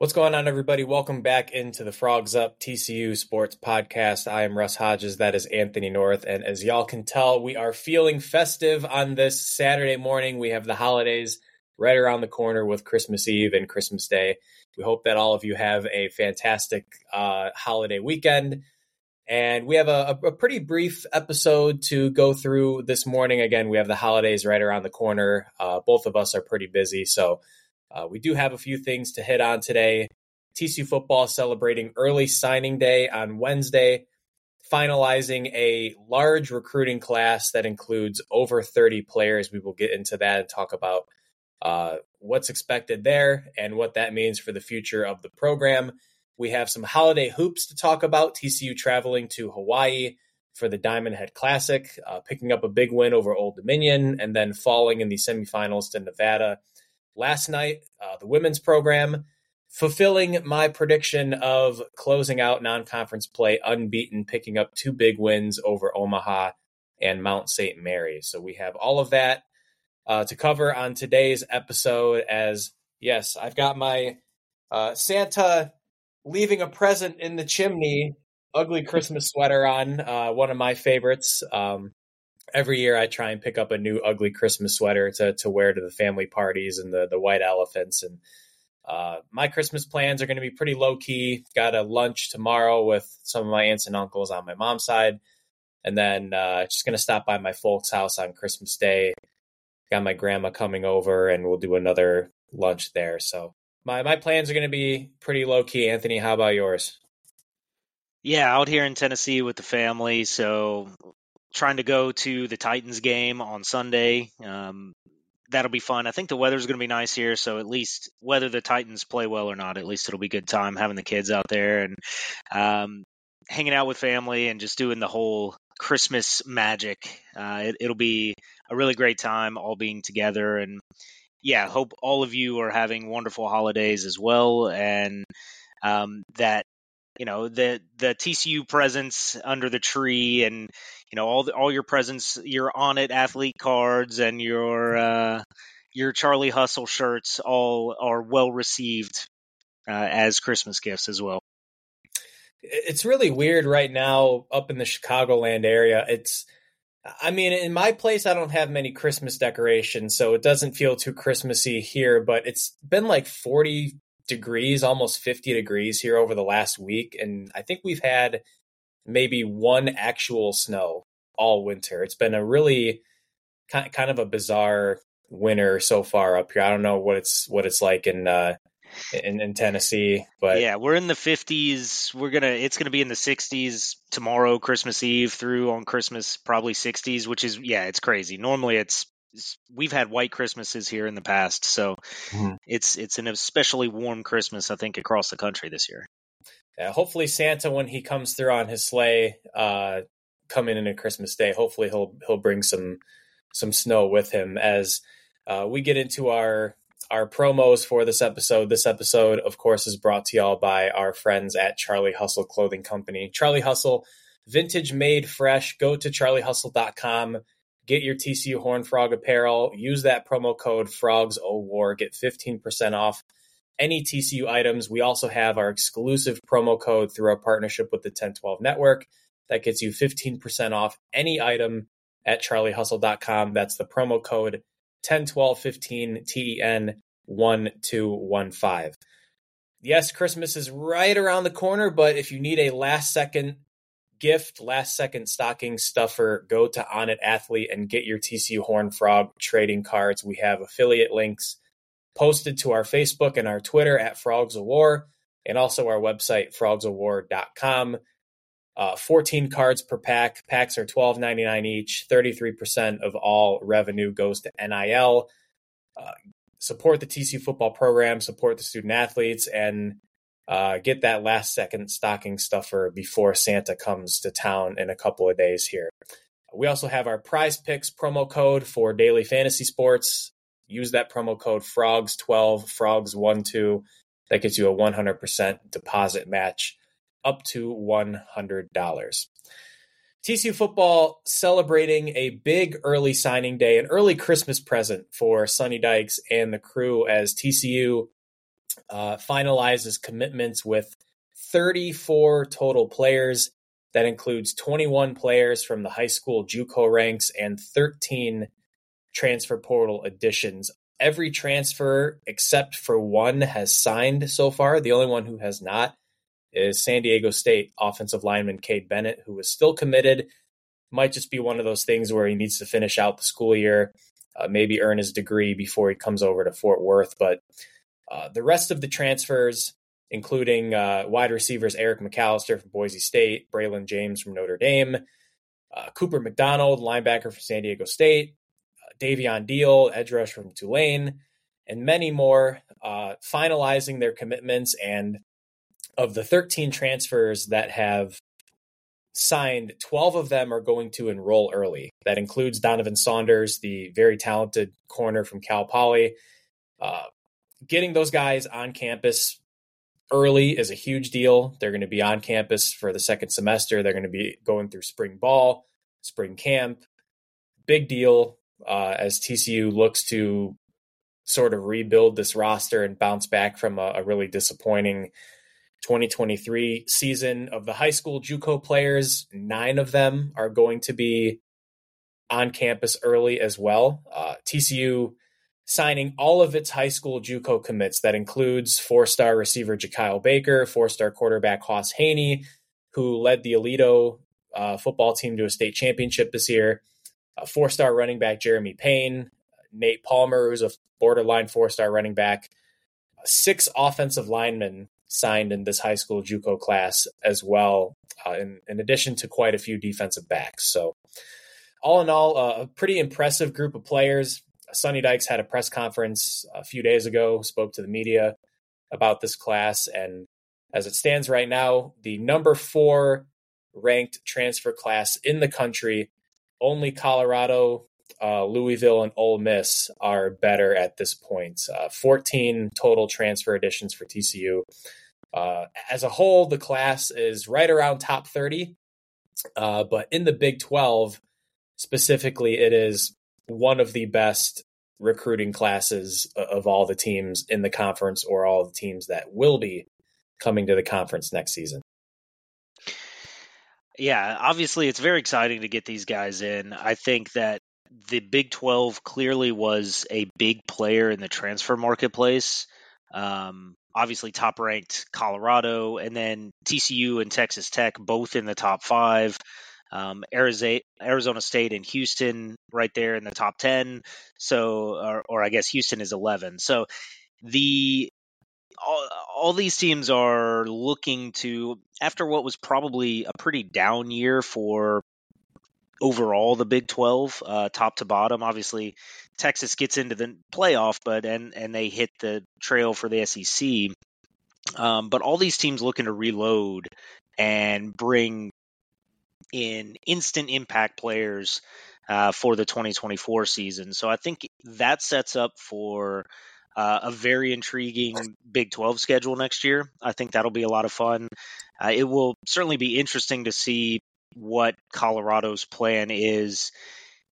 What's going on, everybody? Welcome back into the Frogs Up TCU Sports Podcast. I am Russ Hodges. That is Anthony North. And as y'all can tell, we are feeling festive on this Saturday morning. We have the holidays right around the corner with Christmas Eve and Christmas Day. We hope that all of you have a fantastic uh, holiday weekend. And we have a, a, pretty brief episode to go through this morning. Again, we have the holidays right around the corner. Uh, both of us are pretty busy. So, uh, we do have a few things to hit on today. TCU football celebrating early signing day on Wednesday, finalizing a large recruiting class that includes over 30 players. We will get into that and talk about uh, what's expected there and what that means for the future of the program. We have some holiday hoops to talk about. TCU traveling to Hawaii for the Diamond Head Classic, uh, picking up a big win over Old Dominion, and then falling in the semifinals to Nevada last night, uh, the women's program, fulfilling my prediction of closing out non conference play unbeaten, picking up two big wins over Omaha and Mount St. Mary. So we have all of that uh, to cover on today's episode. As yes, I've got my uh, Santa leaving a present in the chimney ugly Christmas sweater on, uh, one of my favorites. Um, every year I try and pick up a new ugly Christmas sweater to to wear to the family parties and the the white elephants and uh, my Christmas plans are going to be pretty low key. Got a lunch tomorrow with some of my aunts and uncles on my mom's side, and then uh, just going to stop by my folks' house on Christmas Day. Got my grandma coming over, and we'll do another lunch there. So my my plans are going to be pretty low key. Anthony, how about yours? Yeah, out here in Tennessee with the family. So trying to go to the Titans game on Sunday. Um, that'll be fun. I think the weather's going to be nice here, so at least whether the Titans play well or not, at least it'll be good time having the kids out there and um, hanging out with family and just doing the whole Christmas magic. Uh, it, will be a really great time all being together and yeah, hope all of you are having wonderful holidays as well and um, that you know the the TCU presence under the tree and you know all the, all your presents your Onit Athlete cards and your uh, your Charlie Hustle shirts all are well received uh, as Christmas gifts as well. It's really weird right now up in the Chicagoland area. It's I mean, in my place, I don't have many Christmas decorations, so it doesn't feel too Christmassy here. But it's been like 40 degrees, almost 50 degrees here over the last week. And I think we've had maybe one actual snow all winter. It's been a really kind of a bizarre winter so far up here. I don't know what it's what it's like in uh in, in Tennessee, but yeah, we're in the 50s. We're gonna it's gonna be in the 60s tomorrow, Christmas Eve through on Christmas, probably 60s, which is yeah, it's crazy. Normally it's we've had white Christmases here in the past, so mm-hmm. it's it's an especially warm Christmas, I think, across the country this year. Yeah, hopefully Santa, when he comes through on his sleigh, uh, coming in on Christmas Day, hopefully he'll he'll bring some some snow with him as uh, we get into our our promos for this episode. This episode, of course, is brought to y'all by our friends at Charlie Hustle Clothing Company. Charlie Hustle, vintage made fresh. Go to charliehustle.com Get your TCU Horn Frog apparel. Use that promo code Frogs O War. Get 15% off any TCU items. We also have our exclusive promo code through our partnership with the 1012 Network that gets you 15% off any item at charliehustle.com. That's the promo code 101215 TEN 1215. Yes, Christmas is right around the corner, but if you need a last second gift, last second stocking stuffer, go to Onit Athlete and get your TCU Horn Frog trading cards. We have affiliate links posted to our Facebook and our Twitter at Frogs of War and also our website, frogsofwar.com. Uh, 14 cards per pack. Packs are $12.99 each. 33% of all revenue goes to NIL. Uh, support the TCU football program, support the student athletes, and uh, get that last second stocking stuffer before Santa comes to town in a couple of days here. We also have our PrizePicks promo code for daily fantasy sports. Use that promo code FROGS12, FROGS12. That gets you a 100% deposit match up to $100. TCU football celebrating a big early signing day, an early Christmas present for Sonny Dykes and the crew as TCU uh, finalizes commitments with 34 total players. That includes 21 players from the high school JUCO ranks and 13 transfer portal additions. Every transfer except for one has signed so far. The only one who has not is San Diego State offensive lineman Cade Bennett, who is still committed. Might just be one of those things where he needs to finish out the school year, uh, maybe earn his degree before he comes over to Fort Worth. But uh, the rest of the transfers, including uh, wide receivers Eric McAllister from Boise State, Braylon James from Notre Dame, uh, Cooper McDonald, linebacker from San Diego State, uh, Devean Deal, edge rush from Tulane, and many more, uh, finalizing their commitments. And of the 13 transfers that have signed, 12 of them are going to enroll early. That includes Donovan Saunders, the very talented corner from Cal Poly. Uh, getting those guys on campus early is a huge deal. They're going to be on campus for the second semester. They're going to be going through spring ball, spring camp. Big deal uh, as TCU looks to sort of rebuild this roster and bounce back from a, a really disappointing 2023 season of the high school JUCO players. Nine of them are going to be on campus early as well. Uh, TCU signing all of its high school JUCO commits. That includes four-star receiver Jakyle Baker, four-star quarterback Hauss Hejny, who led the Aledo uh, football team to a state championship this year. Uh, four-star running back Jeremy Payne, Nate Palmer, who's a borderline four-star running back. Six offensive linemen signed in this high school JUCO class as well, uh, in, in, addition to quite a few defensive backs. So, all in all, uh, a pretty impressive group of players. Sonny Dykes had a press conference a few days ago, spoke to the media about this class, and as it stands right now, the number four ranked transfer class in the country. Only Colorado, uh, Louisville, and Ole Miss are better at this point. Uh, 14 total transfer additions for TCU. Uh, as a whole, the class is right around top 30. Uh, but in the Big 12, specifically, it is one of the best recruiting classes of all the teams in the conference or all the teams that will be coming to the conference next season. Yeah, obviously, it's very exciting to get these guys in. I think that the Big 12 clearly was a big player in the transfer marketplace. Um, obviously top ranked Colorado, and then TCU and Texas Tech both in the top five. Um, Arizona, State and Houston right there in the top 10. So, or, or I guess Houston is 11. So the all, all, these teams are looking to, after what was probably a pretty down year for overall the Big 12, uh, top to bottom. Obviously, Texas gets into the playoff, but and and they hit the trail for the SEC. Um, but all these teams looking to reload and bring in instant impact players uh, for the 2024 season. So I think that sets up for uh, a very intriguing Big 12 schedule next year. I think that'll be a lot of fun. Uh, it will certainly be interesting to see what Colorado's plan is.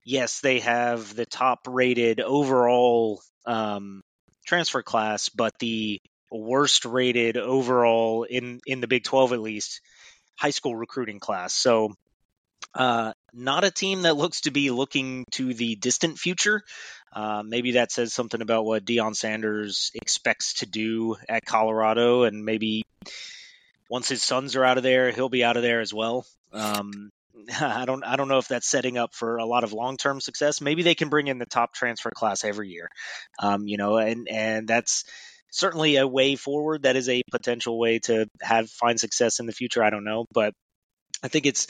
Yes, they have the top rated overall um, transfer class, but the worst rated overall in, in the Big 12 at least high school recruiting class. So, uh, not a team that looks to be looking to the distant future. Uh, maybe that says something about what Deion Sanders expects to do at Colorado, and maybe once his sons are out of there, he'll be out of there as well. Um, I don't I don't know if that's setting up for a lot of long term success. Maybe they can bring in the top transfer class every year, um, you know, and and that's certainly a way forward. That is a potential way to have find success in the future. I don't know, but I think it's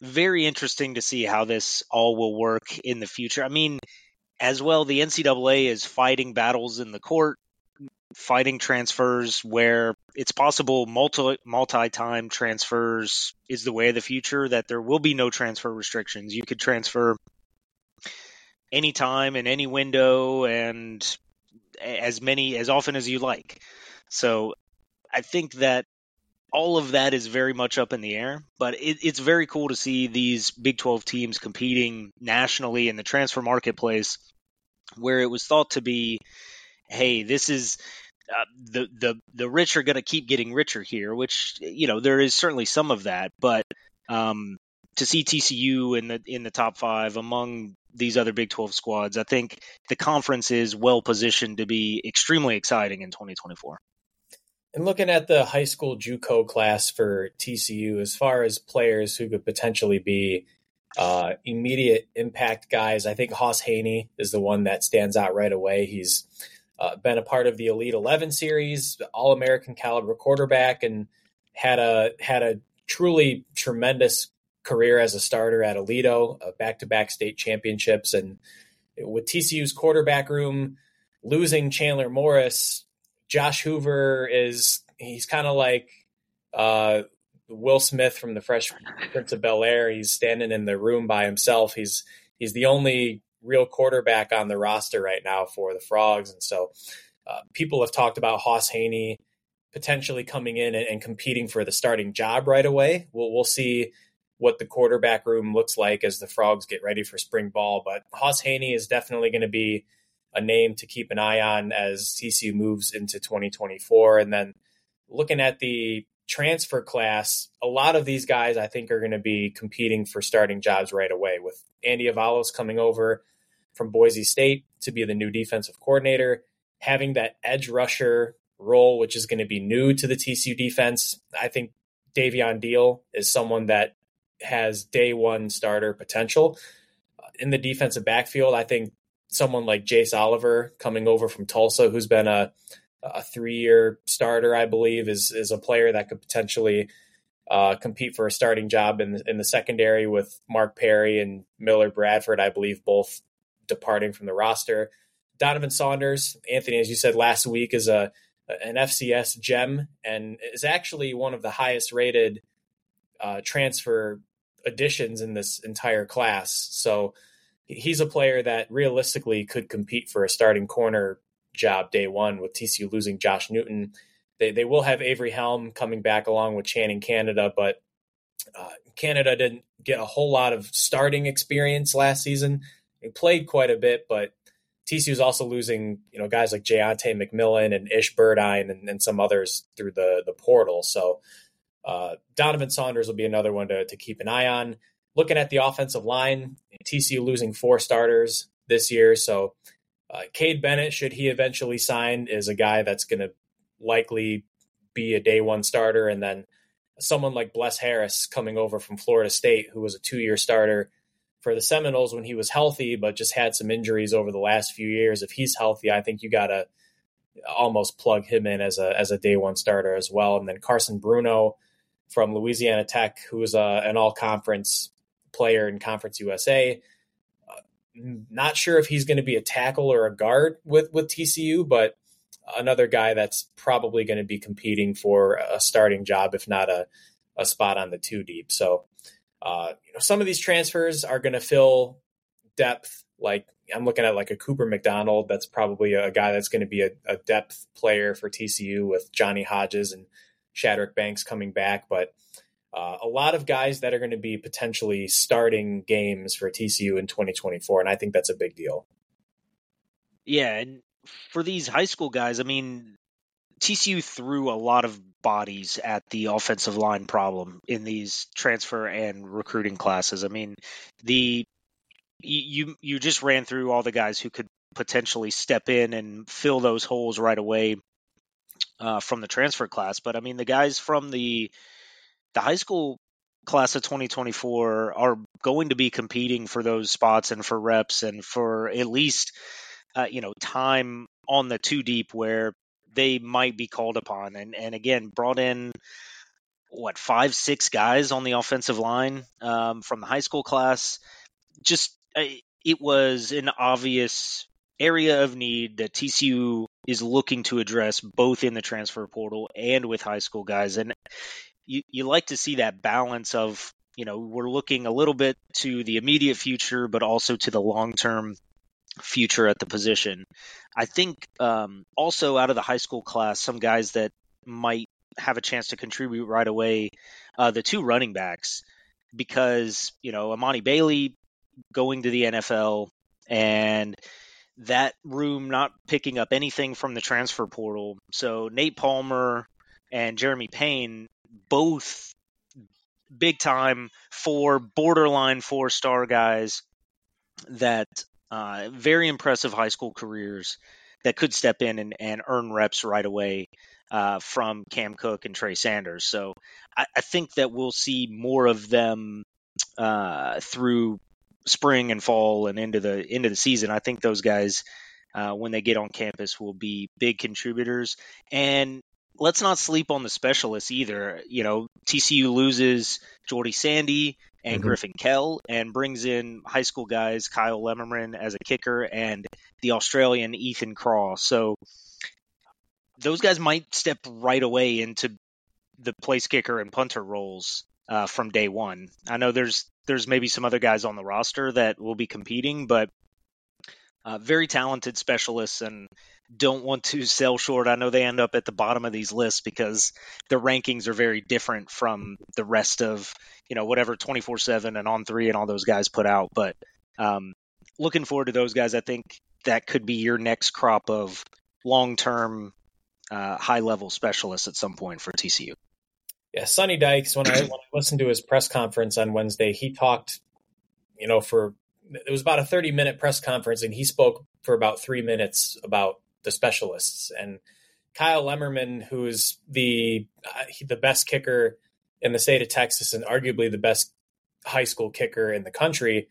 very interesting to see how this all will work in the future. I mean, as well, the NCAA is fighting battles in the court fighting transfers where it's possible multi multi time transfers is the way of the future that there will be no transfer restrictions you could transfer anytime in any window and as many as often as you like so i think that all of that is very much up in the air but it, it's very cool to see these big 12 teams competing nationally in the transfer marketplace where it was thought to be hey, this is uh, the the the rich are going to keep getting richer here, which you know there is certainly some of that, but um, to see TCU in the in the top five among these other Big 12 squads, I think the conference is well positioned to be extremely exciting in 2024. And looking at the high school JUCO class for TCU, as far as players who could potentially be uh, immediate impact guys, I think Hauss Hejny is the one that stands out right away. He's uh, been a part of the Elite Eleven series, All American caliber quarterback, and had a had a truly tremendous career as a starter at Aledo, back to back state championships, and with TCU's quarterback room losing Chandler Morris, Josh Hoover is he's kind of like uh, Will Smith from the Fresh Prince of Bel Air. He's standing in the room by himself. He's he's the only real quarterback on the roster right now for the Frogs, and so uh, people have talked about Hauss Hejny potentially coming in and, and, competing for the starting job right away. We'll we'll see what the quarterback room looks like as the Frogs get ready for spring ball, but Hauss Hejny is definitely going to be a name to keep an eye on as TCU moves into 2024, and then looking at the transfer class, a lot of these guys I think are going to be competing for starting jobs right away. With Andy Avalos coming over from Boise State to be the new defensive coordinator, having that edge rusher role, which is going to be new to the TCU defense. I think Devean Deal is someone that has day one starter potential. Uh, in the defensive backfield, I think someone like Jace Oliver coming over from Tulsa, who's been a a three year starter, I believe, is is a player that could potentially uh, compete for a starting job in the, in the secondary with Mark Perry and Millard Bradford, I believe, both departing from the roster. Donovan Saunders, Anthony, as you said last week, is a an FCS gem and is actually one of the highest rated uh, transfer additions in this entire class. So he's a player that realistically could compete for a starting corner job day one with TCU losing Josh Newton. They, they will have Avery Helm coming back along with Channing Canada, but uh, Canada didn't get a whole lot of starting experience last season. He played quite a bit, but TCU is also losing, you know, guys like Jayante McMillan and Ish Burdine and, and some others through the the portal. So uh, Donovan Saunders will be another one to, to keep an eye on. Looking at the offensive line, TCU losing four starters this year, so uh, Cade Bennett, should he eventually sign, is a guy that's going to likely be a day one starter. And then someone like Bless Harris coming over from Florida State, who was a two year starter for the Seminoles when he was healthy, but just had some injuries over the last few years. If he's healthy, I think you got to almost plug him in as a as a day one starter as well. And then Carson Bruno from Louisiana Tech, who is a, an all conference player in Conference USA not sure if he's going to be a tackle or a guard with with TCU, but another guy that's probably going to be competing for a starting job, if not a, a spot on the two deep. So, uh, you know, some of these transfers are going to fill depth. Like I'm looking at like a Cooper McDonald. That's probably a guy that's going to be a, a depth player for TCU with Johnny Hodges and Shadrick Banks coming back. But uh, a lot of guys that are going to be potentially starting games for TCU in 2024, and I think that's a big deal. Yeah, and for these high school guys, I mean, TCU threw a lot of bodies at the offensive line problem in these transfer and recruiting classes. I mean, the you you just ran through all the guys who could potentially step in and fill those holes right away uh, from the transfer class, but I mean, the guys from the the high school class of 2024 are going to be competing for those spots and for reps and for at least uh, you know time on the two deep where they might be called upon. And and again brought in what five six guys on the offensive line um, from the high school class. Just uh, it was an obvious area of need that TCU is looking to address both in the transfer portal and with high school guys. And you, you like to see that balance of you know we're looking a little bit to the immediate future but also to the long term future at the position i think um, also out of the high school class some guys that might have a chance to contribute right away uh, the two running backs because you know Emani Bailey going to the NFL and that room not picking up anything from the transfer portal. So Nate Palmer and Jeremy Payne both big time for borderline four star guys that uh, very impressive high school careers that could step in and, and earn reps right away uh, from Cam Cook and Trey Sanders. So I, I think that we'll see more of them uh, through spring and fall and into the into the season. I think those guys, uh, when they get on campus, will be big contributors. And let's not sleep on the specialists either. You know, TCU loses Jordy Sandy and mm-hmm. Griffin Kell and brings in high school guys Kyle Lemmerman as a kicker and the Australian Ethan Craw. So those guys might step right away into the place kicker and punter roles uh, from day one. I know there's there's maybe some other guys on the roster that will be competing, but uh, very talented specialists and don't want to sell short. I know they end up at the bottom of these lists because the rankings are very different from the rest of you know whatever 24/7 and on three and all those guys put out. But um, looking forward to those guys. I think that could be your next crop of long term uh, high level specialists at some point for TCU. Yeah, Sonny Dykes. When I, when I listened to his press conference on Wednesday, he talked, you know, for it was about a thirty minute press conference, and he spoke for about three minutes about the specialists. And Kyle Lemmerman, who's the uh, the best kicker in the state of Texas and arguably the best high school kicker in the country,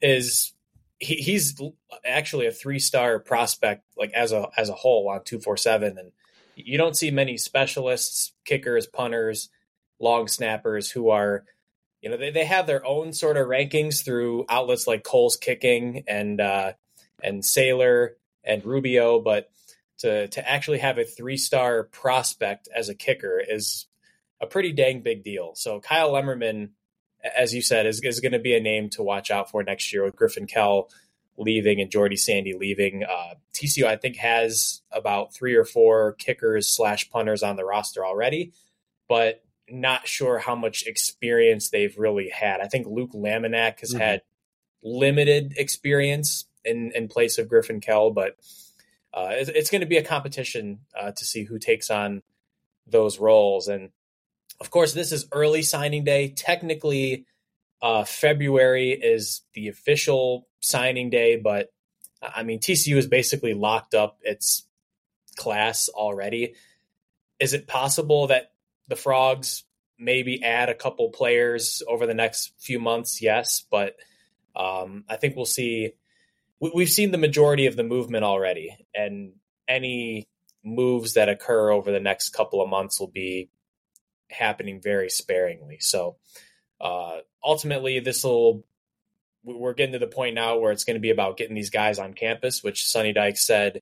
is he, he's actually a three star prospect, like as a as a whole on two four seven, and you don't see many specialists, kickers, punters, long snappers who are, you know, they, they have their own sort of rankings through outlets like Kohl's Kicking and uh, and Sailer and Rubio, but to to actually have a three star prospect as a kicker is a pretty dang big deal. So Kyle Lemmerman, as you said, is, is going to be a name to watch out for next year with Griffin Kell leaving and Jordy Sandy leaving. Uh, TCU, I think, has about three or four kickers slash punters on the roster already, but not sure how much experience they've really had. I think Luke Laminak has mm-hmm. had limited experience in, in place of Griffin Kell, but uh, it's, it's going to be a competition uh, to see who takes on those roles. And of course, this is early signing day. Technically, uh, February is the official signing day, but I mean, TCU is basically locked up its class already. Is it possible that the Frogs maybe add a couple players over the next few months? Yes, but um, I think we'll see. We've seen the majority of the movement already, and any moves that occur over the next couple of months will be happening very sparingly. So uh, ultimately, this will we're getting to the point now where it's going to be about getting these guys on campus, which Sonny Dyke said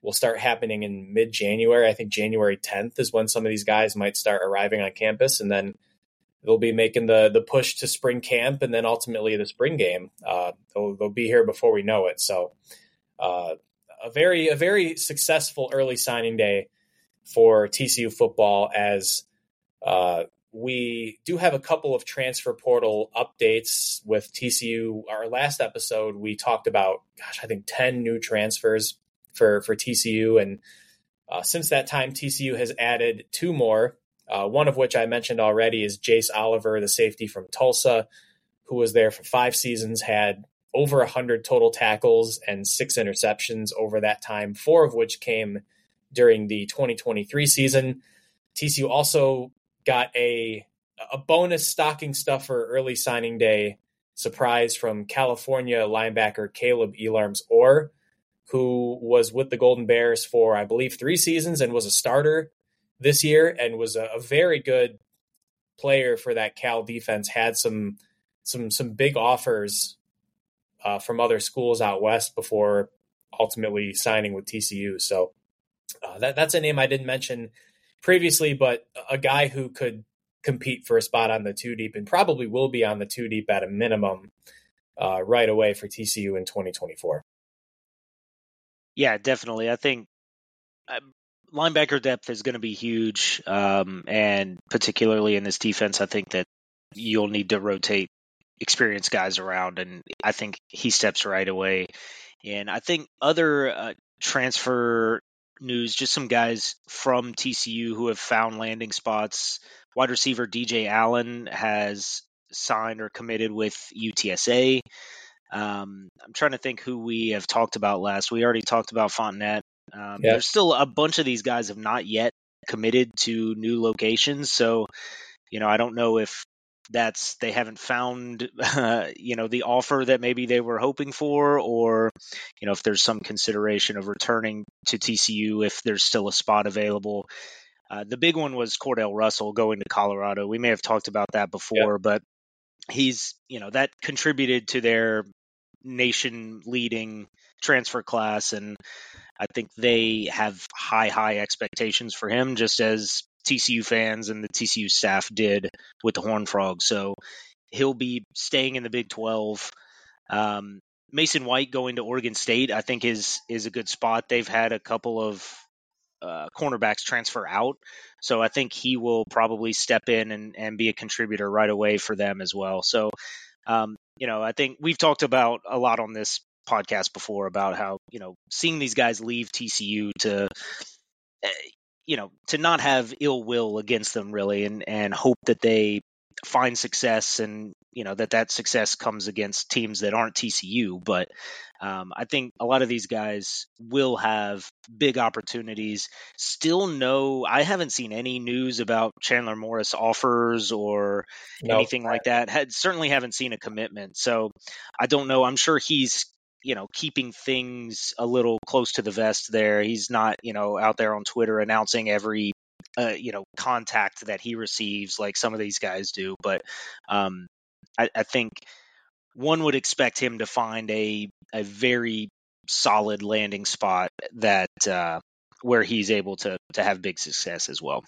will start happening in mid January. I think January 10th is when some of these guys might start arriving on campus, and then they'll be making the the push to spring camp, and then ultimately the spring game. Uh, they'll, they'll be here before we know it. So, uh, a very a very successful early signing day for TCU football as uh, we do have a couple of transfer portal updates with TCU. Our last episode, we talked about, gosh, I think 10 new transfers for, for TCU. And uh, since that time, TCU has added two more, uh, one of which I mentioned already is Jace Oliver, the safety from Tulsa, who was there for five seasons, had over 100 total tackles and six interceptions over that time, four of which came during the 2023 season. TCU also got a a bonus stocking stuffer early signing day surprise from California linebacker Caleb Elarms Orr, who was with the Golden Bears for I believe three seasons and was a starter this year and was a, a very good player for that Cal defense. Had some some some big offers uh, from other schools out west before ultimately signing with TCU. So uh, that that's a name I didn't mention previously, but a guy who could compete for a spot on the two deep and probably will be on the two deep at a minimum uh, right away for TCU in 2024. Yeah, definitely. I think linebacker depth is going to be huge, um, and particularly in this defense, I think that you'll need to rotate experienced guys around, and I think he steps right away And I think other uh, transfer news, just some guys from TCU who have found landing spots. Wide receiver DJ Allen has signed or committed with UTSA. Um, I'm trying to think who we have talked about last. We already talked about Fontenette. Um, yep. There's still a bunch of these guys have not yet committed to new locations, so you know I don't know if that's they haven't found uh, you know the offer that maybe they were hoping for or you know if there's some consideration of returning to TCU if there's still a spot available. Uh, the big one was Cordell Russell going to Colorado. We may have talked about that before but he's you know that contributed to their nation leading transfer class and I think they have high high expectations for him just as TCU fans and the TCU staff did with the Horn Frogs. So he'll be staying in the Big 12. Um, Mason White going to Oregon State, I think is is a good spot. They've had a couple of uh, cornerbacks transfer out, so I think he will probably step in and, and be a contributor right away for them as well. So, um, you know, I think we've talked about a lot on this podcast before about how you know seeing these guys leave TCU to eh, you know, to not have ill will against them really and, and hope that they find success and, you know, that that success comes against teams that aren't TCU. But um, I think a lot of these guys will have big opportunities. Still no, I haven't seen any news about Chandler Morris offers or anything like that. Had certainly haven't seen a commitment. So I don't know. I'm sure he's you know keeping things a little close to the vest there. He's not you know out there on twitter announcing every uh, you know contact that he receives like some of these guys do. But um I, I think one would expect him to find a a very solid landing spot that uh where he's able to to have big success as well.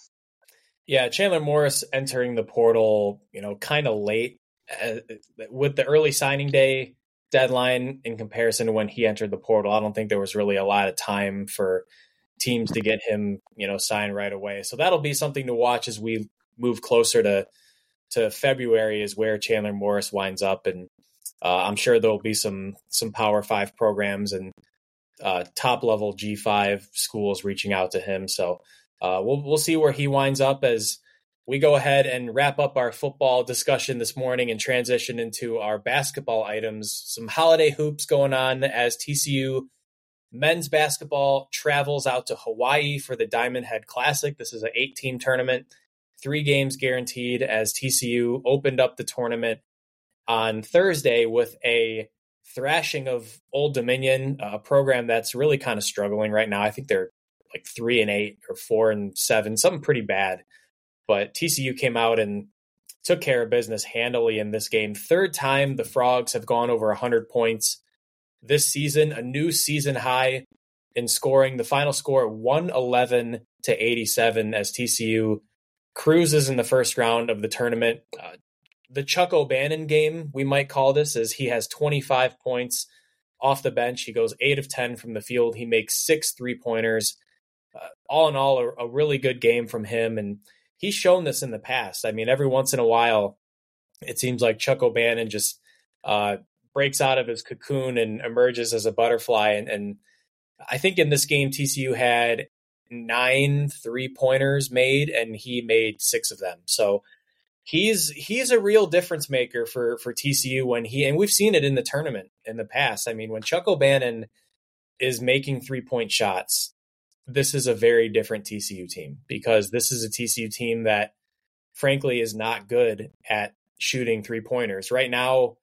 Yeah chandler morris entering the portal you know kind of late uh, with the early signing day deadline in comparison to when he entered the portal. I don't think there was really a lot of time for teams to get him, you know, signed right away. So that'll be something to watch as we move closer to to February is where Chandler Morris winds up, and uh, I'm sure there'll be some some Power Five programs and uh, top level G five schools reaching out to him. So uh, we'll we'll see where he winds up as we go ahead and wrap up our football discussion this morning and transition into our basketball items. Some holiday hoops going on as TCU men's basketball travels out to Hawaii for the Diamond Head Classic. This is an eight team tournament, three games guaranteed as TCU opened up the tournament on Thursday with a thrashing of Old Dominion, a program that's really kind of struggling right now. I think they're like three and eight or four and seven, something pretty bad. But TCU came out and took care of business handily in this game. Third time the Frogs have gone over 100 points this season, a new season high in scoring. The final score 111 to 87 as TCU cruises in the first round of the tournament. Uh, the Chuck O'Bannon game, we might call this, is he has 25 points off the bench. He goes 8 of 10 from the field. He makes six three pointers. Uh, all in all, a, a, really good game from him. And he's shown this in the past. I mean, every once in a while, it seems like Chuck O'Bannon just uh, breaks out of his cocoon and emerges as a butterfly. And, and I think in this game, TCU had nine three pointers made, and he made six of them. So he's he's a real difference maker for for TCU when he and we've seen it in the tournament in the past. I mean, when Chuck O'Bannon is making three point shots, this is a very different TCU team because this is a TCU team that frankly is not good at shooting three pointers. Right now,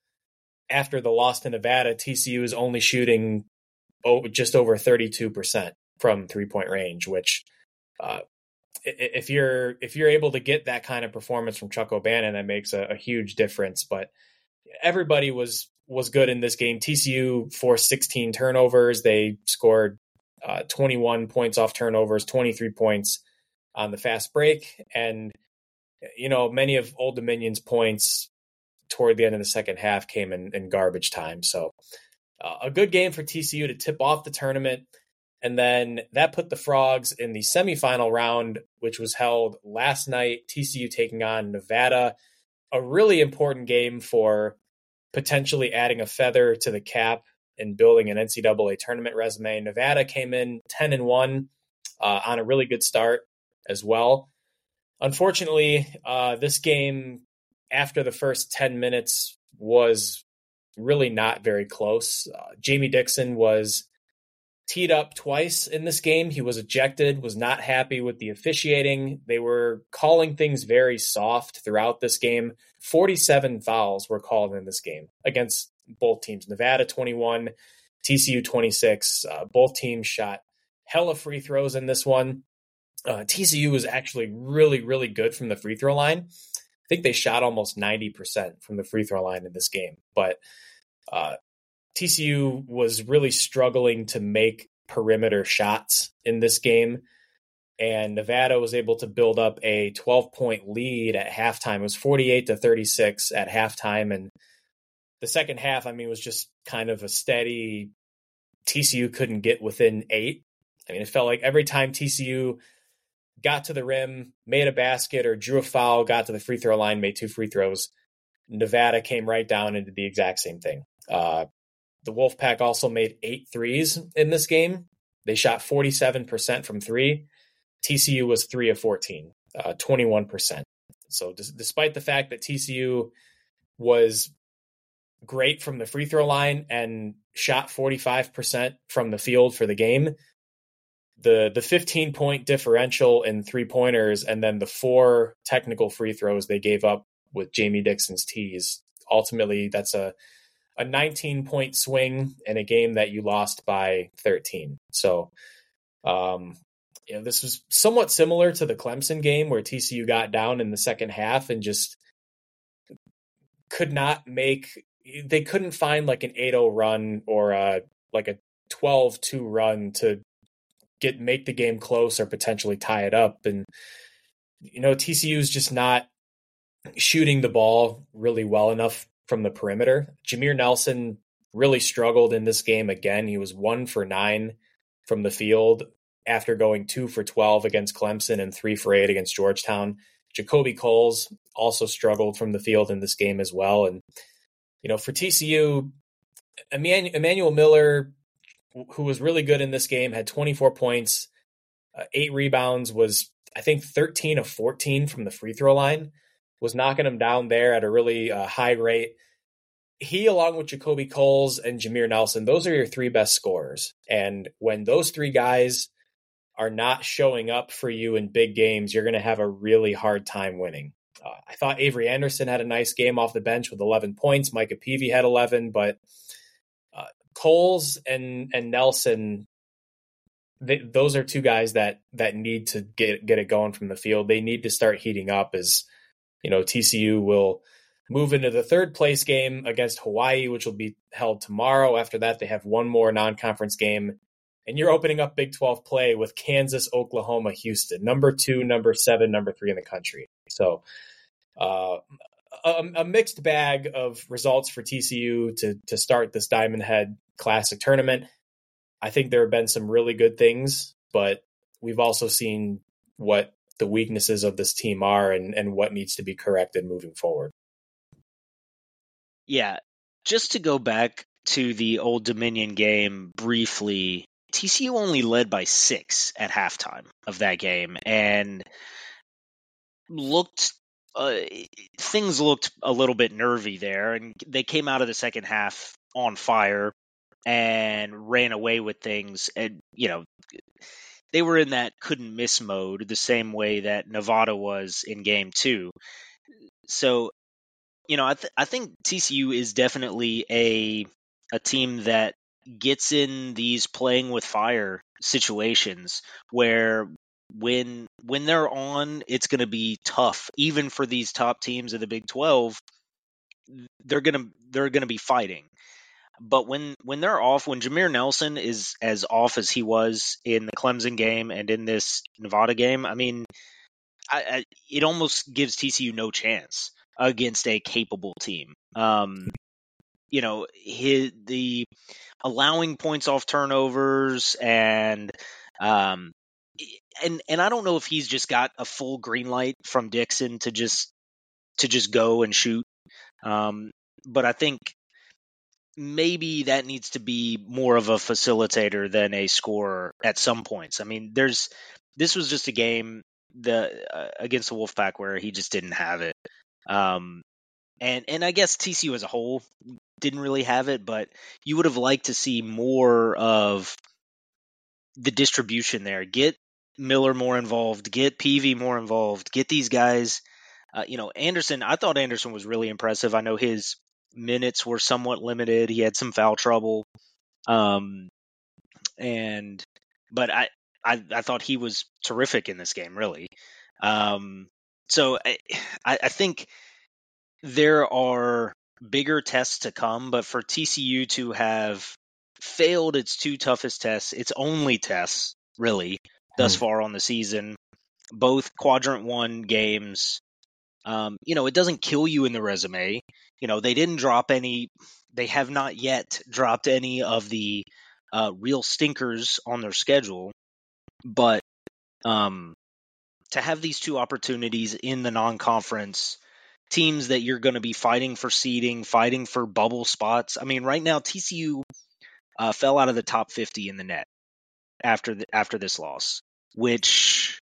after the loss to Nevada, TCU is only shooting just over 32% from three point range, which uh, if you're if you're able to get that kind of performance from Chuck O'Bannon, that makes a, a huge difference. But everybody was was good in this game. TCU forced 16 turnovers. They scored uh, 21 points off turnovers, 23 points on the fast break. And, you know, many of Old Dominion's points toward the end of the second half came in, in garbage time. So uh, a good game for TCU to tip off the tournament. And then that put the Frogs in the semifinal round, which was held last night. TCU taking on Nevada. A really important game for potentially adding a feather to the cap in building an NCAA tournament resume. Nevada came in 10 and 1 uh, on a really good start as well. Unfortunately, uh, this game, after the first 10 minutes, was really not very close. Uh, Jamie Dixon was teed up twice in this game. He was ejected, was not happy with the officiating. They were calling things very soft throughout this game. 47 fouls were called in this game against both teams. Nevada 21, TCU 26. Uh, both teams shot hella free throws in this one. Uh, TCU was actually really, really good from the free throw line. I think they shot almost 90% from the free throw line in this game. But uh, TCU was really struggling to make perimeter shots in this game. And Nevada was able to build up a 12 point lead at halftime. It was 48 to 36 at halftime. And the second half, I mean, was just kind of a steady TCU couldn't get within eight. I mean, it felt like every time TCU got to the rim, made a basket, or drew a foul, got to the free throw line, made two free throws, Nevada came right down and did the exact same thing. Uh, the Wolfpack also made eight threes in this game. They shot 47% from three. TCU was three of 14, uh, 21%. So, d- despite the fact that TCU was great from the free throw line and shot 45% from the field for the game, the the 15 point differential in three pointers and then the four technical free throws they gave up with Jamie Dixon's tees. Ultimately, that's a a 19 point swing in a game that you lost by 13. So, um, you know, this was somewhat similar to the Clemson game where TCU got down in the second half and just could not make they couldn't find like an 8-0 run or a like a 12-2 run to get make the game close or potentially tie it up and you know TCU is just not shooting the ball really well enough from the perimeter. Jameer Nelson really struggled in this game again. He was 1 for 9 from the field after going 2 for 12 against Clemson and 3 for 8 against Georgetown. JaKobe Coles also struggled from the field in this game as well and you know for TCU Emmanuel Miller who was really good in this game, had 24 points, uh, eight rebounds, was I think 13 of 14 from the free throw line, was knocking them down there at a really uh, high rate. He, along with JaKobe Coles and Jameer Nelson, those are your three best scorers. And when those three guys are not showing up for you in big games, you're going to have a really hard time winning. Uh, I thought Avery Anderson had a nice game off the bench with 11 points. Micah Peavy had 11, but Coles and and Nelson, they, those are two guys that that need to get get it going from the field. They need to start heating up as you know TCU will move into the third place game against Hawaii, which will be held tomorrow. After that, they have one more non conference game. And you're opening up Big 12 play with Kansas, Oklahoma, Houston, number two, number seven, number three in the country. So, uh, a, a, mixed bag of results for TCU to to start this Diamond Head Classic tournament. I think there have been some really good things, but we've also seen what the weaknesses of this team are and, and what needs to be corrected moving forward. Yeah, just to go back to the Old Dominion game briefly, TCU only led by six at halftime of that game and looked uh, things looked a little bit nervy there, and they came out of the second half on fire and ran away with things. And you know, they were in that couldn't miss mode, the same way that Nevada was in Game Two. So, you know, I th- I think TCU is definitely a a team that gets in these playing with fire situations where when when they're on, it's going to be tough, even for these top teams of the Big Twelve. They're gonna they're gonna be fighting, but when when they're off, when Jameer Nelson is as off as he was in the Clemson game and in this Nevada game, I mean, I, I, it almost gives TCU no chance against a capable team. Um, you know, his, the allowing points off turnovers and um, and and I don't know if he's just got a full green light from Dixon to just to just go and shoot. Um, but I think maybe that needs to be more of a facilitator than a scorer at some points. I mean, there's this was just a game the uh, against the Wolfpack where he just didn't have it. Um, and and I guess TCU as a whole didn't really have it, but you would have liked to see more of the distribution there. Get Miller more involved, get Peavy more involved, get these guys. Uh, you know, Anderson. I thought Anderson was really impressive. I know his minutes were somewhat limited. He had some foul trouble, um, and but I, I I thought he was terrific in this game. Really, um, so I, I think there are bigger tests to come, but for TCU to have failed its two toughest tests, its only tests really thus hmm. far on the season, both quadrant one games. Um, you know, it doesn't kill you in the resume. You know, they didn't drop any. They have not yet dropped any of the uh, real stinkers on their schedule, but um, to have these two opportunities in the non-conference teams that you're going to be fighting for seeding, fighting for bubble spots. I mean, right now TCU uh, fell out of the top 50 in the NET after the, after this loss, which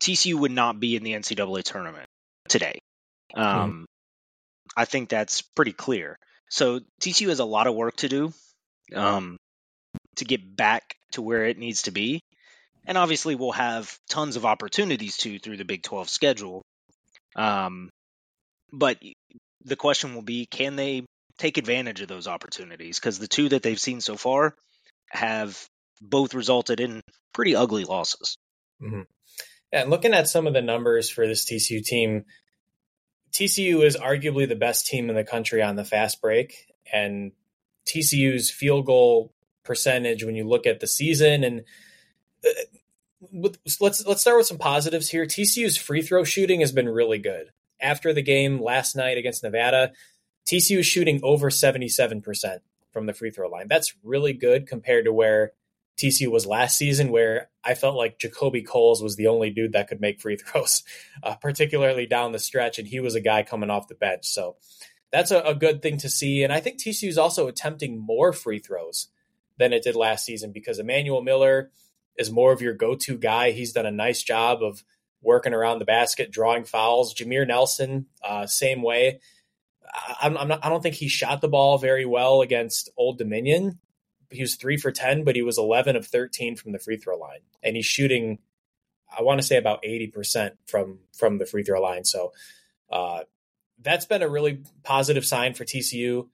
TCU would not be in the NCAA tournament today. Hmm. Um, mm. I think that's pretty clear. So TCU has a lot of work to do um, to get back to where it needs to be. And obviously, we'll have tons of opportunities to through the Big 12 schedule. Um, but the question will be can they take advantage of those opportunities? Because the two that they've seen so far have both resulted in pretty ugly losses. Mm-hmm. Yeah, and looking at some of the numbers for this TCU team, TCU is arguably the best team in the country on the fast break, and TCU's field goal percentage when you look at the season and uh, let's let's start with some positives here. TCU's free throw shooting has been really good after the game last night against Nevada, TCU is shooting over 77% from the free throw line. That's really good compared to where TCU was last season, where I felt like JaKobe Coles was the only dude that could make free throws, uh, particularly down the stretch, and he was a guy coming off the bench. So that's a, a good thing to see. And I think TCU is also attempting more free throws than it did last season because Emanuel Miller is more of your go to guy. He's done a nice job of working around the basket, drawing fouls. Jameer Nelson, uh, same way. I'm, I'm not, I don't think he shot the ball very well against Old Dominion. He was three for 10, but he was 11 of 13 from the free throw line. And he's shooting, I want to say about 80% from, from the free throw line. So, uh, that's been a really positive sign for TCU.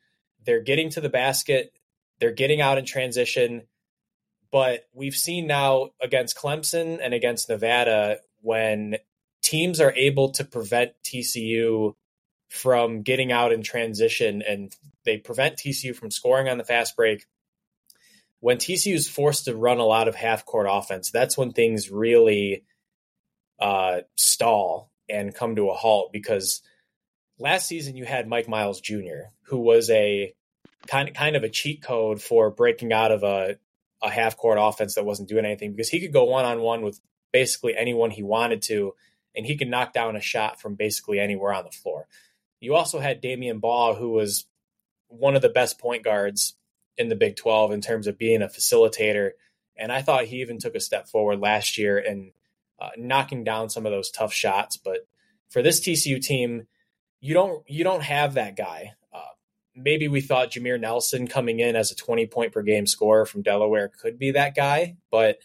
They're getting to the basket. They're getting out in transition. But we've seen now against Clemson and against Nevada when teams are able to prevent TCU from getting out in transition and they prevent TCU from scoring on the fast break. When TCU is forced to run a lot of half court offense, that's when things really uh, stall and come to a halt because last season you had Mike Miles Jr., who was a kind of, kind of a cheat code for breaking out of a, a half court offense that wasn't doing anything because he could go one on one with basically anyone he wanted to, and he could knock down a shot from basically anywhere on the floor. You also had Damion Baugh, who was one of the best point guards in the Big 12 in terms of being a facilitator. And I thought he even took a step forward last year in uh, knocking down some of those tough shots. But for this TCU team, you don't you don't have that guy. Uh, maybe we thought Jameer Nelson coming in as a 20 point per game scorer from Delaware could be that guy, but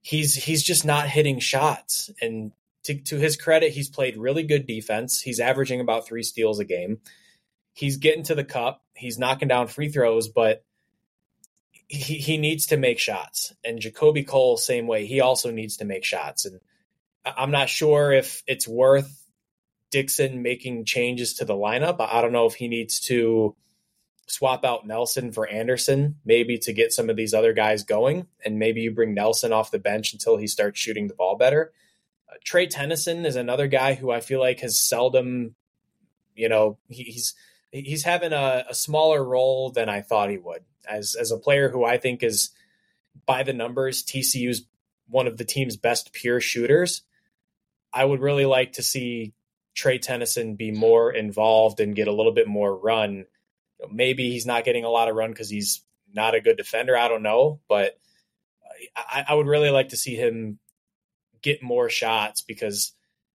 he's he's just not hitting shots. And to, to his credit, he's played really good defense. He's averaging about three steals a game. He's getting to the cup. He's knocking down free throws, but he, he needs to make shots. And JaKobe Cole, same way, he also needs to make shots. And I'm not sure if it's worth Dixon making changes to the lineup. I don't know if he needs to swap out Nelson for Anderson, maybe to get some of these other guys going, and maybe you bring Nelson off the bench until he starts shooting the ball better. Uh, Trey Tennyson is another guy who I feel like has seldom, you know, he, he's he's having a, a, smaller role than I thought he would. As as a player who I think is by the numbers, TCU's one of the team's best pure shooters. I would really like to see Trey Tennyson be more involved and get a little bit more run maybe he's not getting a lot of run because he's not a good defender. I don't know, but I, I would really like to see him get more shots because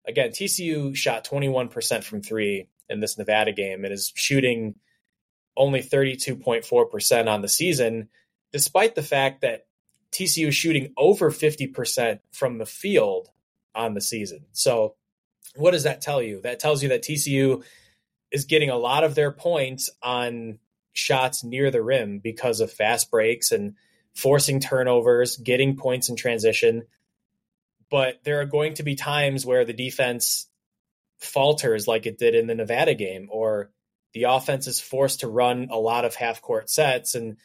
again, TCU shot 21% from three in this Nevada game and is shooting only 32.4% on the season, despite the fact that TCU is shooting over 50% from the field on the season. So, what does that tell you? That tells you that TCU is getting a lot of their points on shots near the rim because of fast breaks and forcing turnovers, getting points in transition. But there are going to be times where the defense falters like it did in the Nevada game, or the offense is forced to run a lot of half court sets. And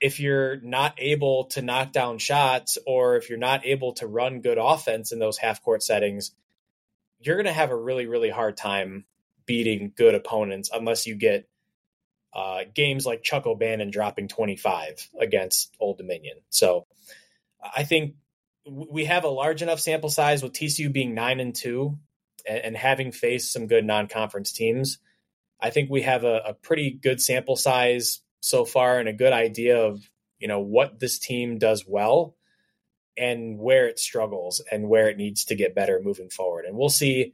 if you're not able to knock down shots, or if you're not able to run good offense in those half court settings, you're going to have a really, really hard time beating good opponents unless you get uh, games like Chuck O'Bannon dropping 25 against Old Dominion. So I think we have a large enough sample size with TCU being nine and two and, and having faced some good non-conference teams. I think we have a, a pretty good sample size so far and a good idea of you know what this team does well and where it struggles and where it needs to get better moving forward. And we'll see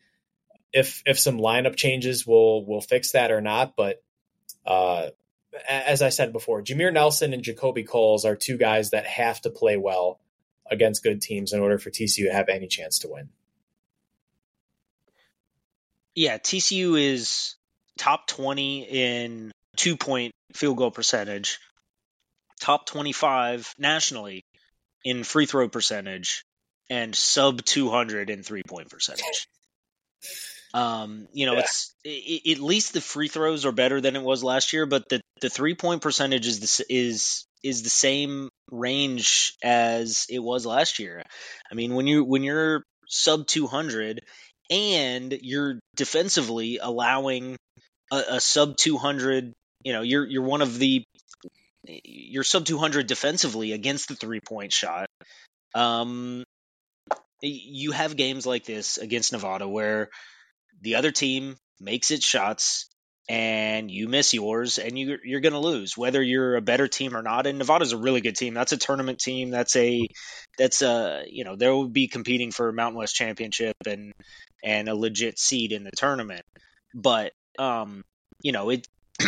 if if some lineup changes will will fix that or not. But uh, as I said before, Jameer Nelson and JaKobe Coles are two guys that have to play well against good teams in order for TCU to have any chance to win. Yeah, TCU is top 20 in two point field goal percentage, top 25 nationally in free throw percentage, and sub 200 in three point percentage. Um, you know, yeah. it's it, at least the free throws are better than it was last year, but the the three point percentage is the, is is the same range as it was last year. I mean, when you when you're sub 200 and you're defensively allowing a, a sub 200, you know, you're you're one of the you're sub 200 defensively against the three point shot. Um, you have games like this against Nevada where the other team makes its shots and you miss yours and you, you're going to lose. Whether you're a better team or not and nevada's a really good team. That's a tournament team. That's a that's a you know they will be competing for mountain west championship and and a legit seed in the tournament but um you know it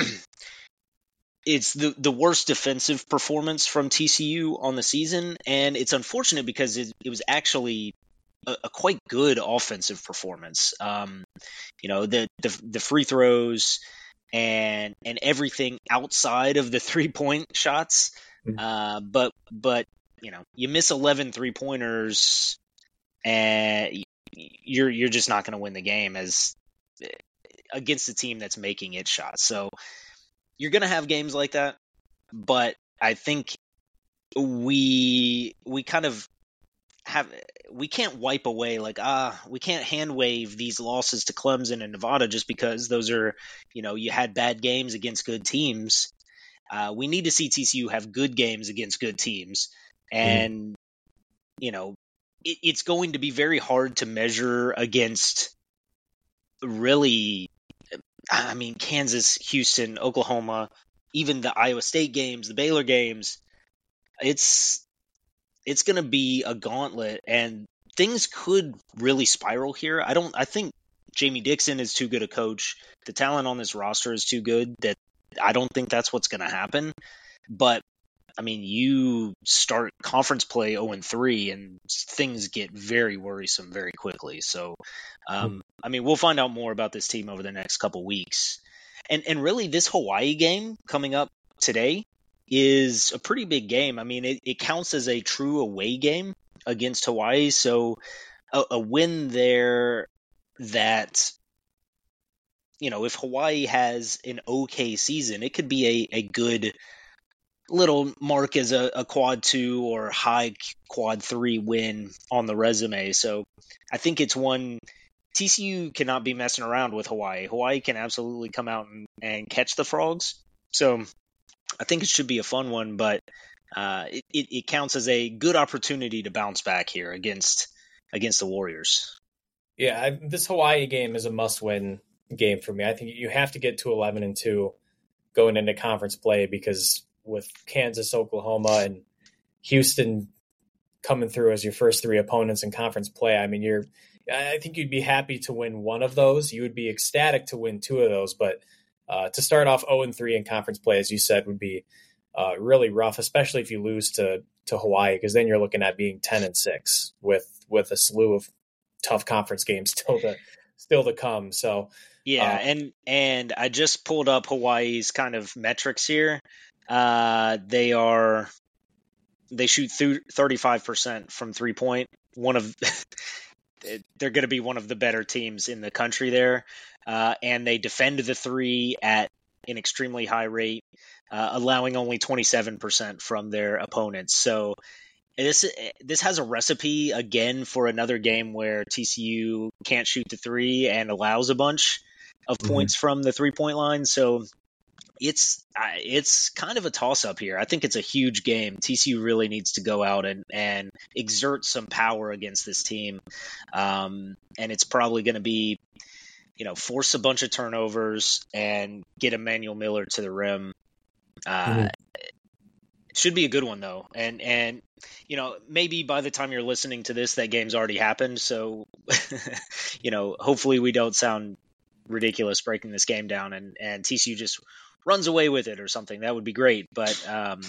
it's the the worst defensive performance from TCU on the season and it's unfortunate because it, it was actually a, a quite good offensive performance. Um, you know, the, the the free throws and and everything outside of the three point shots. Mm-hmm. Uh, but but you know, you miss 11 three pointers, and you're you're just not going to win the game as against a team that's making its shots. So you're going to have games like that, but I think we we kind of have we can't wipe away like ah we can't hand wave these losses to Clemson and Nevada just because those are you know you had bad games against good teams. Uh, we need to see TCU have good games against good teams, mm-hmm. and mm. you know it, it's going to be very hard to measure against really. I mean, Kansas, Houston, Oklahoma, even the Iowa State games, the Baylor games. It's it's going to be a gauntlet, and things could really spiral here. I don't. I think Jamie Dixon is too good a coach. The talent on this roster is too good that I don't think that's what's going to happen. But I mean, you start conference play 0 and 3, and things get very worrisome very quickly. So, um, hmm. I mean, we'll find out more about this team over the next couple weeks. And and really, this Hawaii game coming up today is a pretty big game. I mean, it, it counts as a true away game against Hawaii. So a, a win there that you know, if Hawaii has an okay season, it could be a, a good little mark as a, a, quad two or high quad three win on the resume. So I think it's one TCU cannot be messing around with Hawaii. Hawaii can absolutely come out and, and catch the frogs. So I think it should be a fun one, but uh, it, it, counts as a good opportunity to bounce back here against against the Warriors. Yeah, I, this Hawaii game is a must-win game for me. I think you have to get to 11 and two going into conference play because with Kansas, Oklahoma, and Houston coming through as your first three opponents in conference play, I mean, you're I think you'd be happy to win one of those. You would be ecstatic to win two of those, but uh, to start off 0 and 3 in conference play, as you said, would be uh, really rough, especially if you lose to to Hawaii, because then you're looking at being 10 and 6 with with a slew of tough conference games still to still to come. So yeah, uh, and and I just pulled up Hawaii's kind of metrics here. Uh, they are they shoot five percent from three point. One of they're going to be one of the better teams in the country there, uh, and they defend the three at an extremely high rate, uh, allowing only twenty seven percent from their opponents. So this this has a recipe again for another game where TCU can't shoot the three and allows a bunch of mm-hmm. points from the three point line. So it's it's kind of a toss up here. I think it's a huge game. TCU really needs to go out and and exert some power against this team, um, and it's probably going to be, you know, force a bunch of turnovers and get Emanuel Miller to the rim. Uh, mm-hmm. It should be a good one though, and and you know maybe by the time you're listening to this, that game's already happened. So, you know, hopefully we don't sound ridiculous breaking this game down and and TCU just runs away with it or something. That would be great. But um,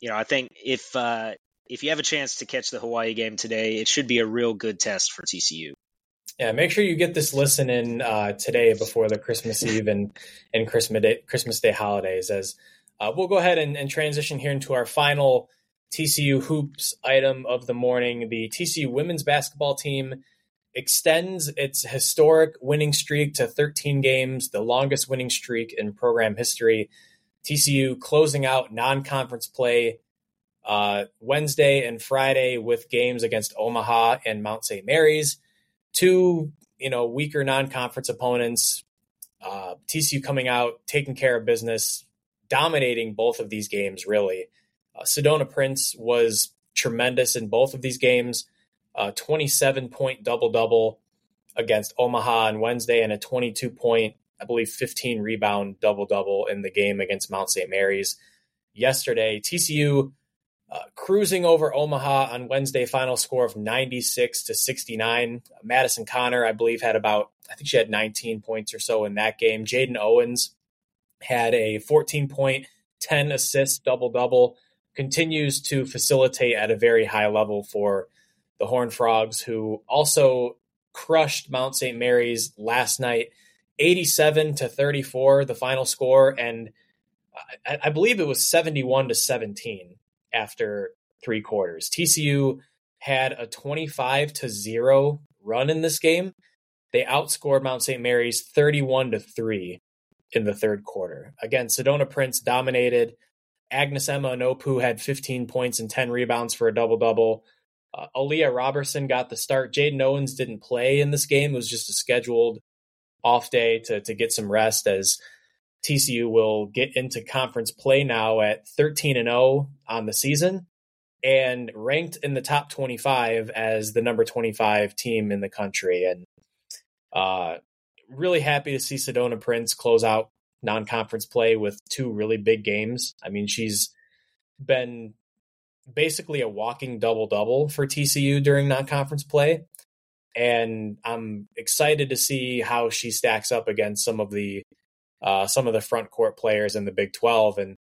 you know, I think if uh, if you have a chance to catch the Hawaii game today, it should be a real good test for TCU. Yeah, make sure you get this listen in uh, today before the Christmas Eve and and Christmas Day, Christmas Day holidays. As uh, we'll go ahead and, and transition here into our final TCU hoops item of the morning. The TCU women's basketball team extends its historic winning streak to 13 games, the longest winning streak in program history. TCU closing out non conference play uh, Wednesday and Friday with games against Omaha and Mount St. Mary's. Two, you know, weaker non conference opponents. Uh, TCU coming out, taking care of business, dominating both of these games, really. Uh, Sedona Prince was tremendous in both of these games a 27 point double double against Omaha on Wednesday and a 22 point, I believe, 15 rebound double double in the game against Mount St. Mary's yesterday. TCU uh, cruising over Omaha on Wednesday, final score of 96 to 69. Madison Conner, I believe, had about, I think she had 19 points or so in that game. Jaden Owens had a 14 point, 10 assist double double, continues to facilitate at a very high level for the Horn Frogs, who also crushed Mount St. Mary's last night, 87 to 34, the final score, and I, I believe it was 71 to 17 after three quarters. TCU had a 25 to 0 run in this game. They outscored Mount St. Mary's 31 to 3 in the third quarter. Again, Sedona Prince dominated. Agnes Emma-Nnopu had 15 points and 10 rebounds for a double double. Uh, Aaliyah Roberson got the start. Jaden Owens didn't play in this game. It was just a scheduled off day to, to get some rest as TCU will get into conference play now at 13 and 0 on the season and ranked in the top 25 as the number 25 team in the country. And uh, really happy to see Sedona Prince close out non conference play with two really big games. I mean, she's been basically a walking double double for TCU during non conference play. And I'm excited to see how she stacks up against some of the uh, some of the front court players in the Big 12. And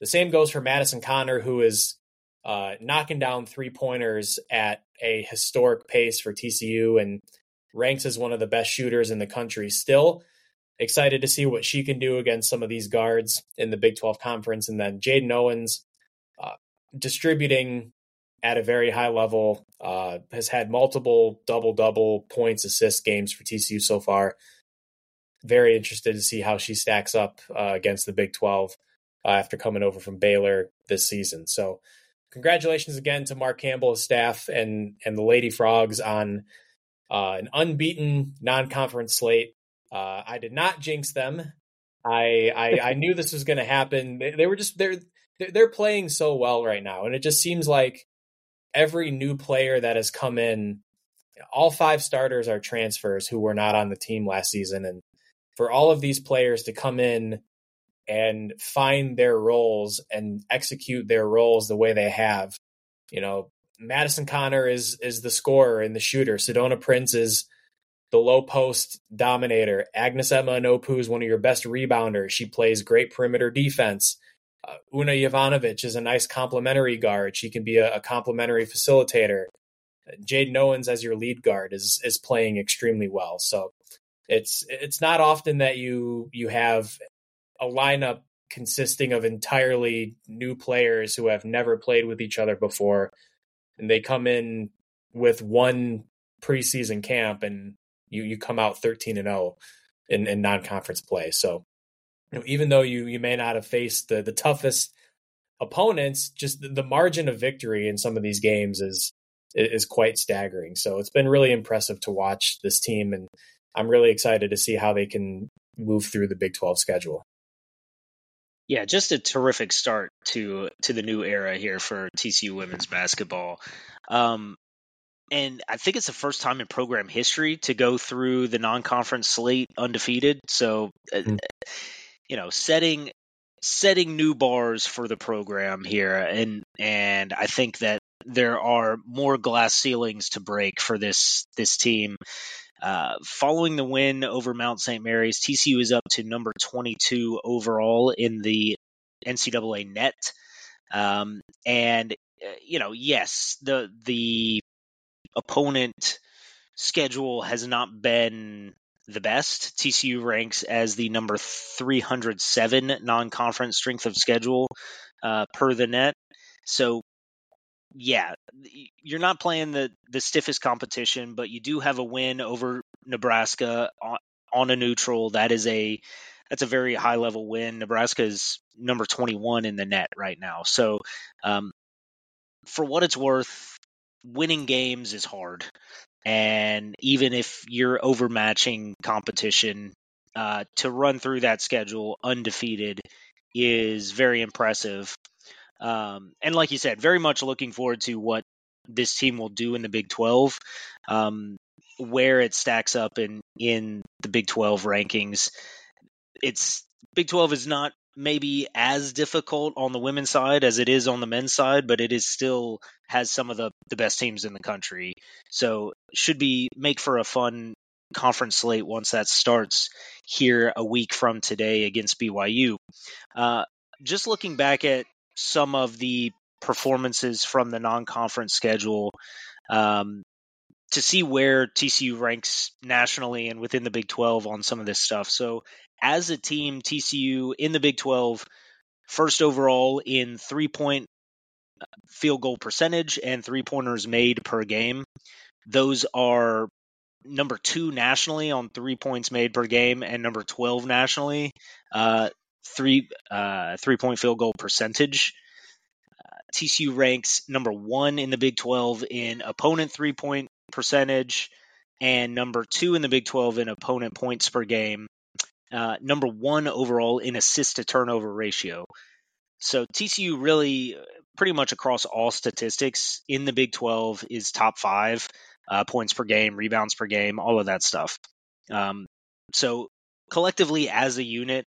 the same goes for Madison Conner, who is uh, knocking down three pointers at a historic pace for TCU and ranks as one of the best shooters in the country still. Excited to see what she can do against some of these guards in the Big 12 conference. And then Jaden Owens, distributing at a very high level. Uh, has had multiple double double points, assist games for TCU so far. Very interested to see how she stacks up uh, against the Big 12 uh, after coming over from Baylor this season. So, congratulations again to Mark Campbell, staff, and and the Lady Frogs on uh, an unbeaten non-conference slate. Uh, I did not jinx them. I I, I knew this was going to happen. They, they were just they're they're playing so well right now, and it just seems like every new player that has come in, all five starters are transfers who were not on the team last season, and for all of these players to come in and find their roles and execute their roles the way they have. You know, Madison Conner is is the scorer and the shooter. Sedona Prince is the low post dominator. Agnes Emma-Nnopu is one of your best rebounders. She plays great perimeter defense. Uh, Una Jovanovic is a nice complementary guard. She can be a, a complementary facilitator. Jade Owens as your lead guard is is playing extremely well. So it's it's not often that you you have a lineup consisting of entirely new players who have never played with each other before and they come in with one preseason camp and you you come out 13 and 0 in, in non-conference play. So you know, even though you you may not have faced the the toughest opponents, just the, the margin of victory in some of these games is is quite staggering. So it's been really impressive to watch this team, and I'm really excited to see how they can move through the Big 12 schedule. Yeah, just a terrific start to to the new era here for TCU women's basketball. Um, and I think it's the first time in program history to go through the non-conference slate undefeated. So, mm-hmm. You know, setting setting new bars for the program here, and and I think that there are more glass ceilings to break for this this team. Uh, following the win over Mount St. Mary's, TCU is up to number 22 overall in the NCAA NET. Um, and uh, you know, yes, the the opponent schedule has not been the best. TCU ranks as the number 307 non-conference strength of schedule uh, per the NET. So, yeah, you're not playing the the stiffest competition, but you do have a win over Nebraska on, on a neutral. That is a that's a very high level win. Nebraska is number 21 in the NET right now. So, um, for what it's worth, winning games is hard. And even if you're overmatching competition, uh, to run through that schedule undefeated is very impressive. Um, and like you said, very much looking forward to what this team will do in the Big 12, um, where it stacks up in in the Big 12 rankings. It's Big 12 is not maybe as difficult on the women's side as it is on the men's side, but it is still has some of the, the best teams in the country. So should be make for a fun conference slate once that starts here a week from today against BYU. Uh, just looking back at some of the performances from the non-conference schedule, um, to see where TCU ranks nationally and within the Big 12 on some of this stuff. So, as a team, TCU in the Big 12, first overall in three point uh, field goal percentage and three pointers made per game. Those are number two nationally on three points made per game and number 12 nationally, uh, three, uh, three point field goal percentage. Uh, TCU ranks number one in the Big 12 in opponent three point percentage and number two in the Big 12 in opponent points per game. Uh, number one overall in assist to turnover ratio. So TCU really, uh, pretty much across all statistics in the Big 12 is top five uh, points per game, rebounds per game, all of that stuff. Um, so collectively as a unit,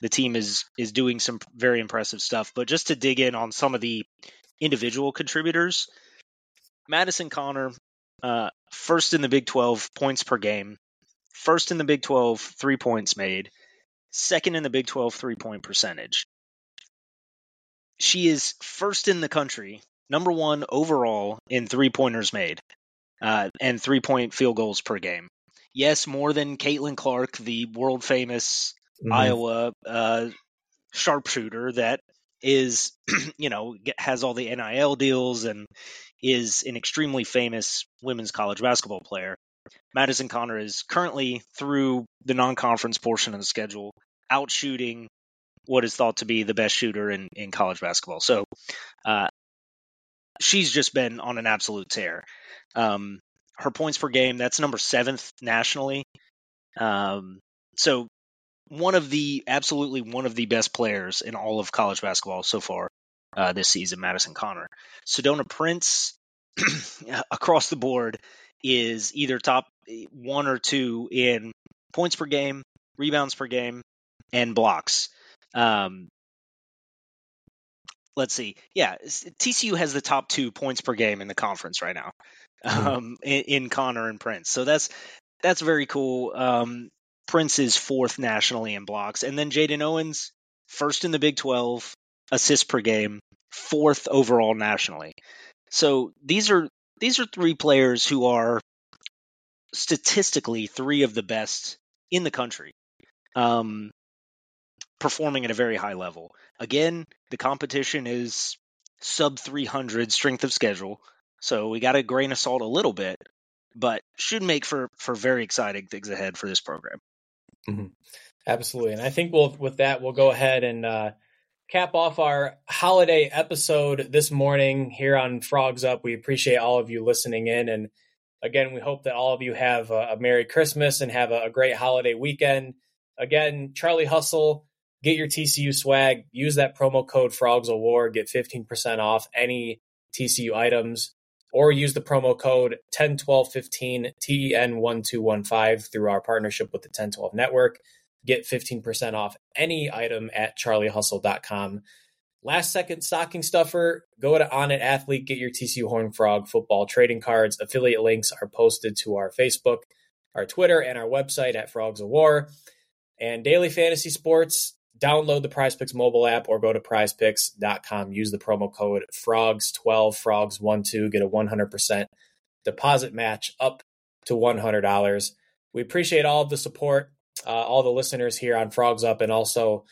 the team is is doing some very impressive stuff. But just to dig in on some of the individual contributors, Madison Conner uh, first in the Big 12 points per game, first in the Big 12 three points made, second in the Big 12 three point percentage. She is first in the country, number one overall in three pointers made, uh, and three point field goals per game. Yes, more than Caitlin Clark, the world famous mm-hmm. Iowa uh, sharpshooter that is, you know, has all the NIL deals and is an extremely famous women's college basketball player. Madison Conner is currently through the non-conference portion of the schedule, out shooting what is thought to be the best shooter in, in college basketball. So uh, she's just been on an absolute tear. Um, her points per game, that's number seventh nationally. Um, so one of the absolutely one of the best players in all of college basketball so far uh, this season, Madison Conner. Sedona Prince across the board is either top eh, one or two in points per game, rebounds per game, and blocks. Um, let's see. Yeah, TCU has the top two points per game in the conference right now, mm-hmm. um, in, in, Conner and Prince. So that's that's very cool. Um, Prince is fourth nationally in blocks, and then Jaden Owens first in the Big Twelve assists per game, fourth overall nationally. So these are these are three players who are statistically three of the best in the country. Um, performing at a very high level. Again, the competition is sub 300 strength of schedule, so we got to grain of salt a little bit, but should make for for very exciting things ahead for this program. Mm-hmm. Absolutely, and I think we'll with that we'll go ahead and uh, cap off our holiday episode this morning here on Frogs Up. We appreciate all of you listening in, and again, we hope that all of you have a, Merry Christmas and have a, great holiday weekend. Again, Charlie Hustle get your TCU swag, use that promo code Frogs War, get 15% off any TCU items, or use the promo code 101215 TEN1215 through our partnership with the 1012 network. Get 15% off any item at charliehustle.com. Last second stocking stuffer, go to Onit Athlete, get your TCU Horn Frog football trading cards. Affiliate links are posted to our Facebook, our Twitter, and our website at Frogs of War. And daily fantasy sports, download the PrizePicks mobile app or go to prizepicks.com. Use the promo code FROGS12, FROGS12, get a 100% deposit match up to $100. We appreciate all of the support, uh, all the listeners here on Frogs Up, and also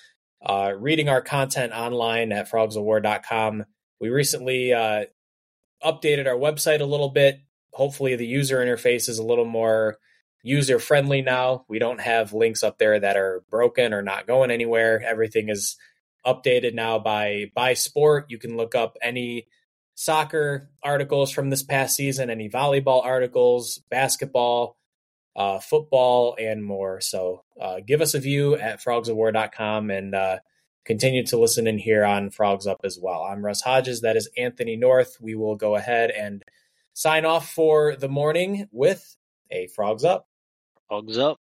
uh, reading our content online at frogsowar.com. We recently uh, updated our website a little bit. Hopefully, the user interface is a little more user friendly now. We don't have links up there that are broken or not going anywhere. Everything is updated now by by sport. You can look up any soccer articles from this past season, any volleyball articles, basketball, uh, football, and more. So uh, give us a view at frogsofwar.com and uh, continue to listen in here on Frogs Up as well. I'm Russ Hodges. That is Anthony North. We will go ahead and sign off for the morning with a Frogs Up. Frogs up.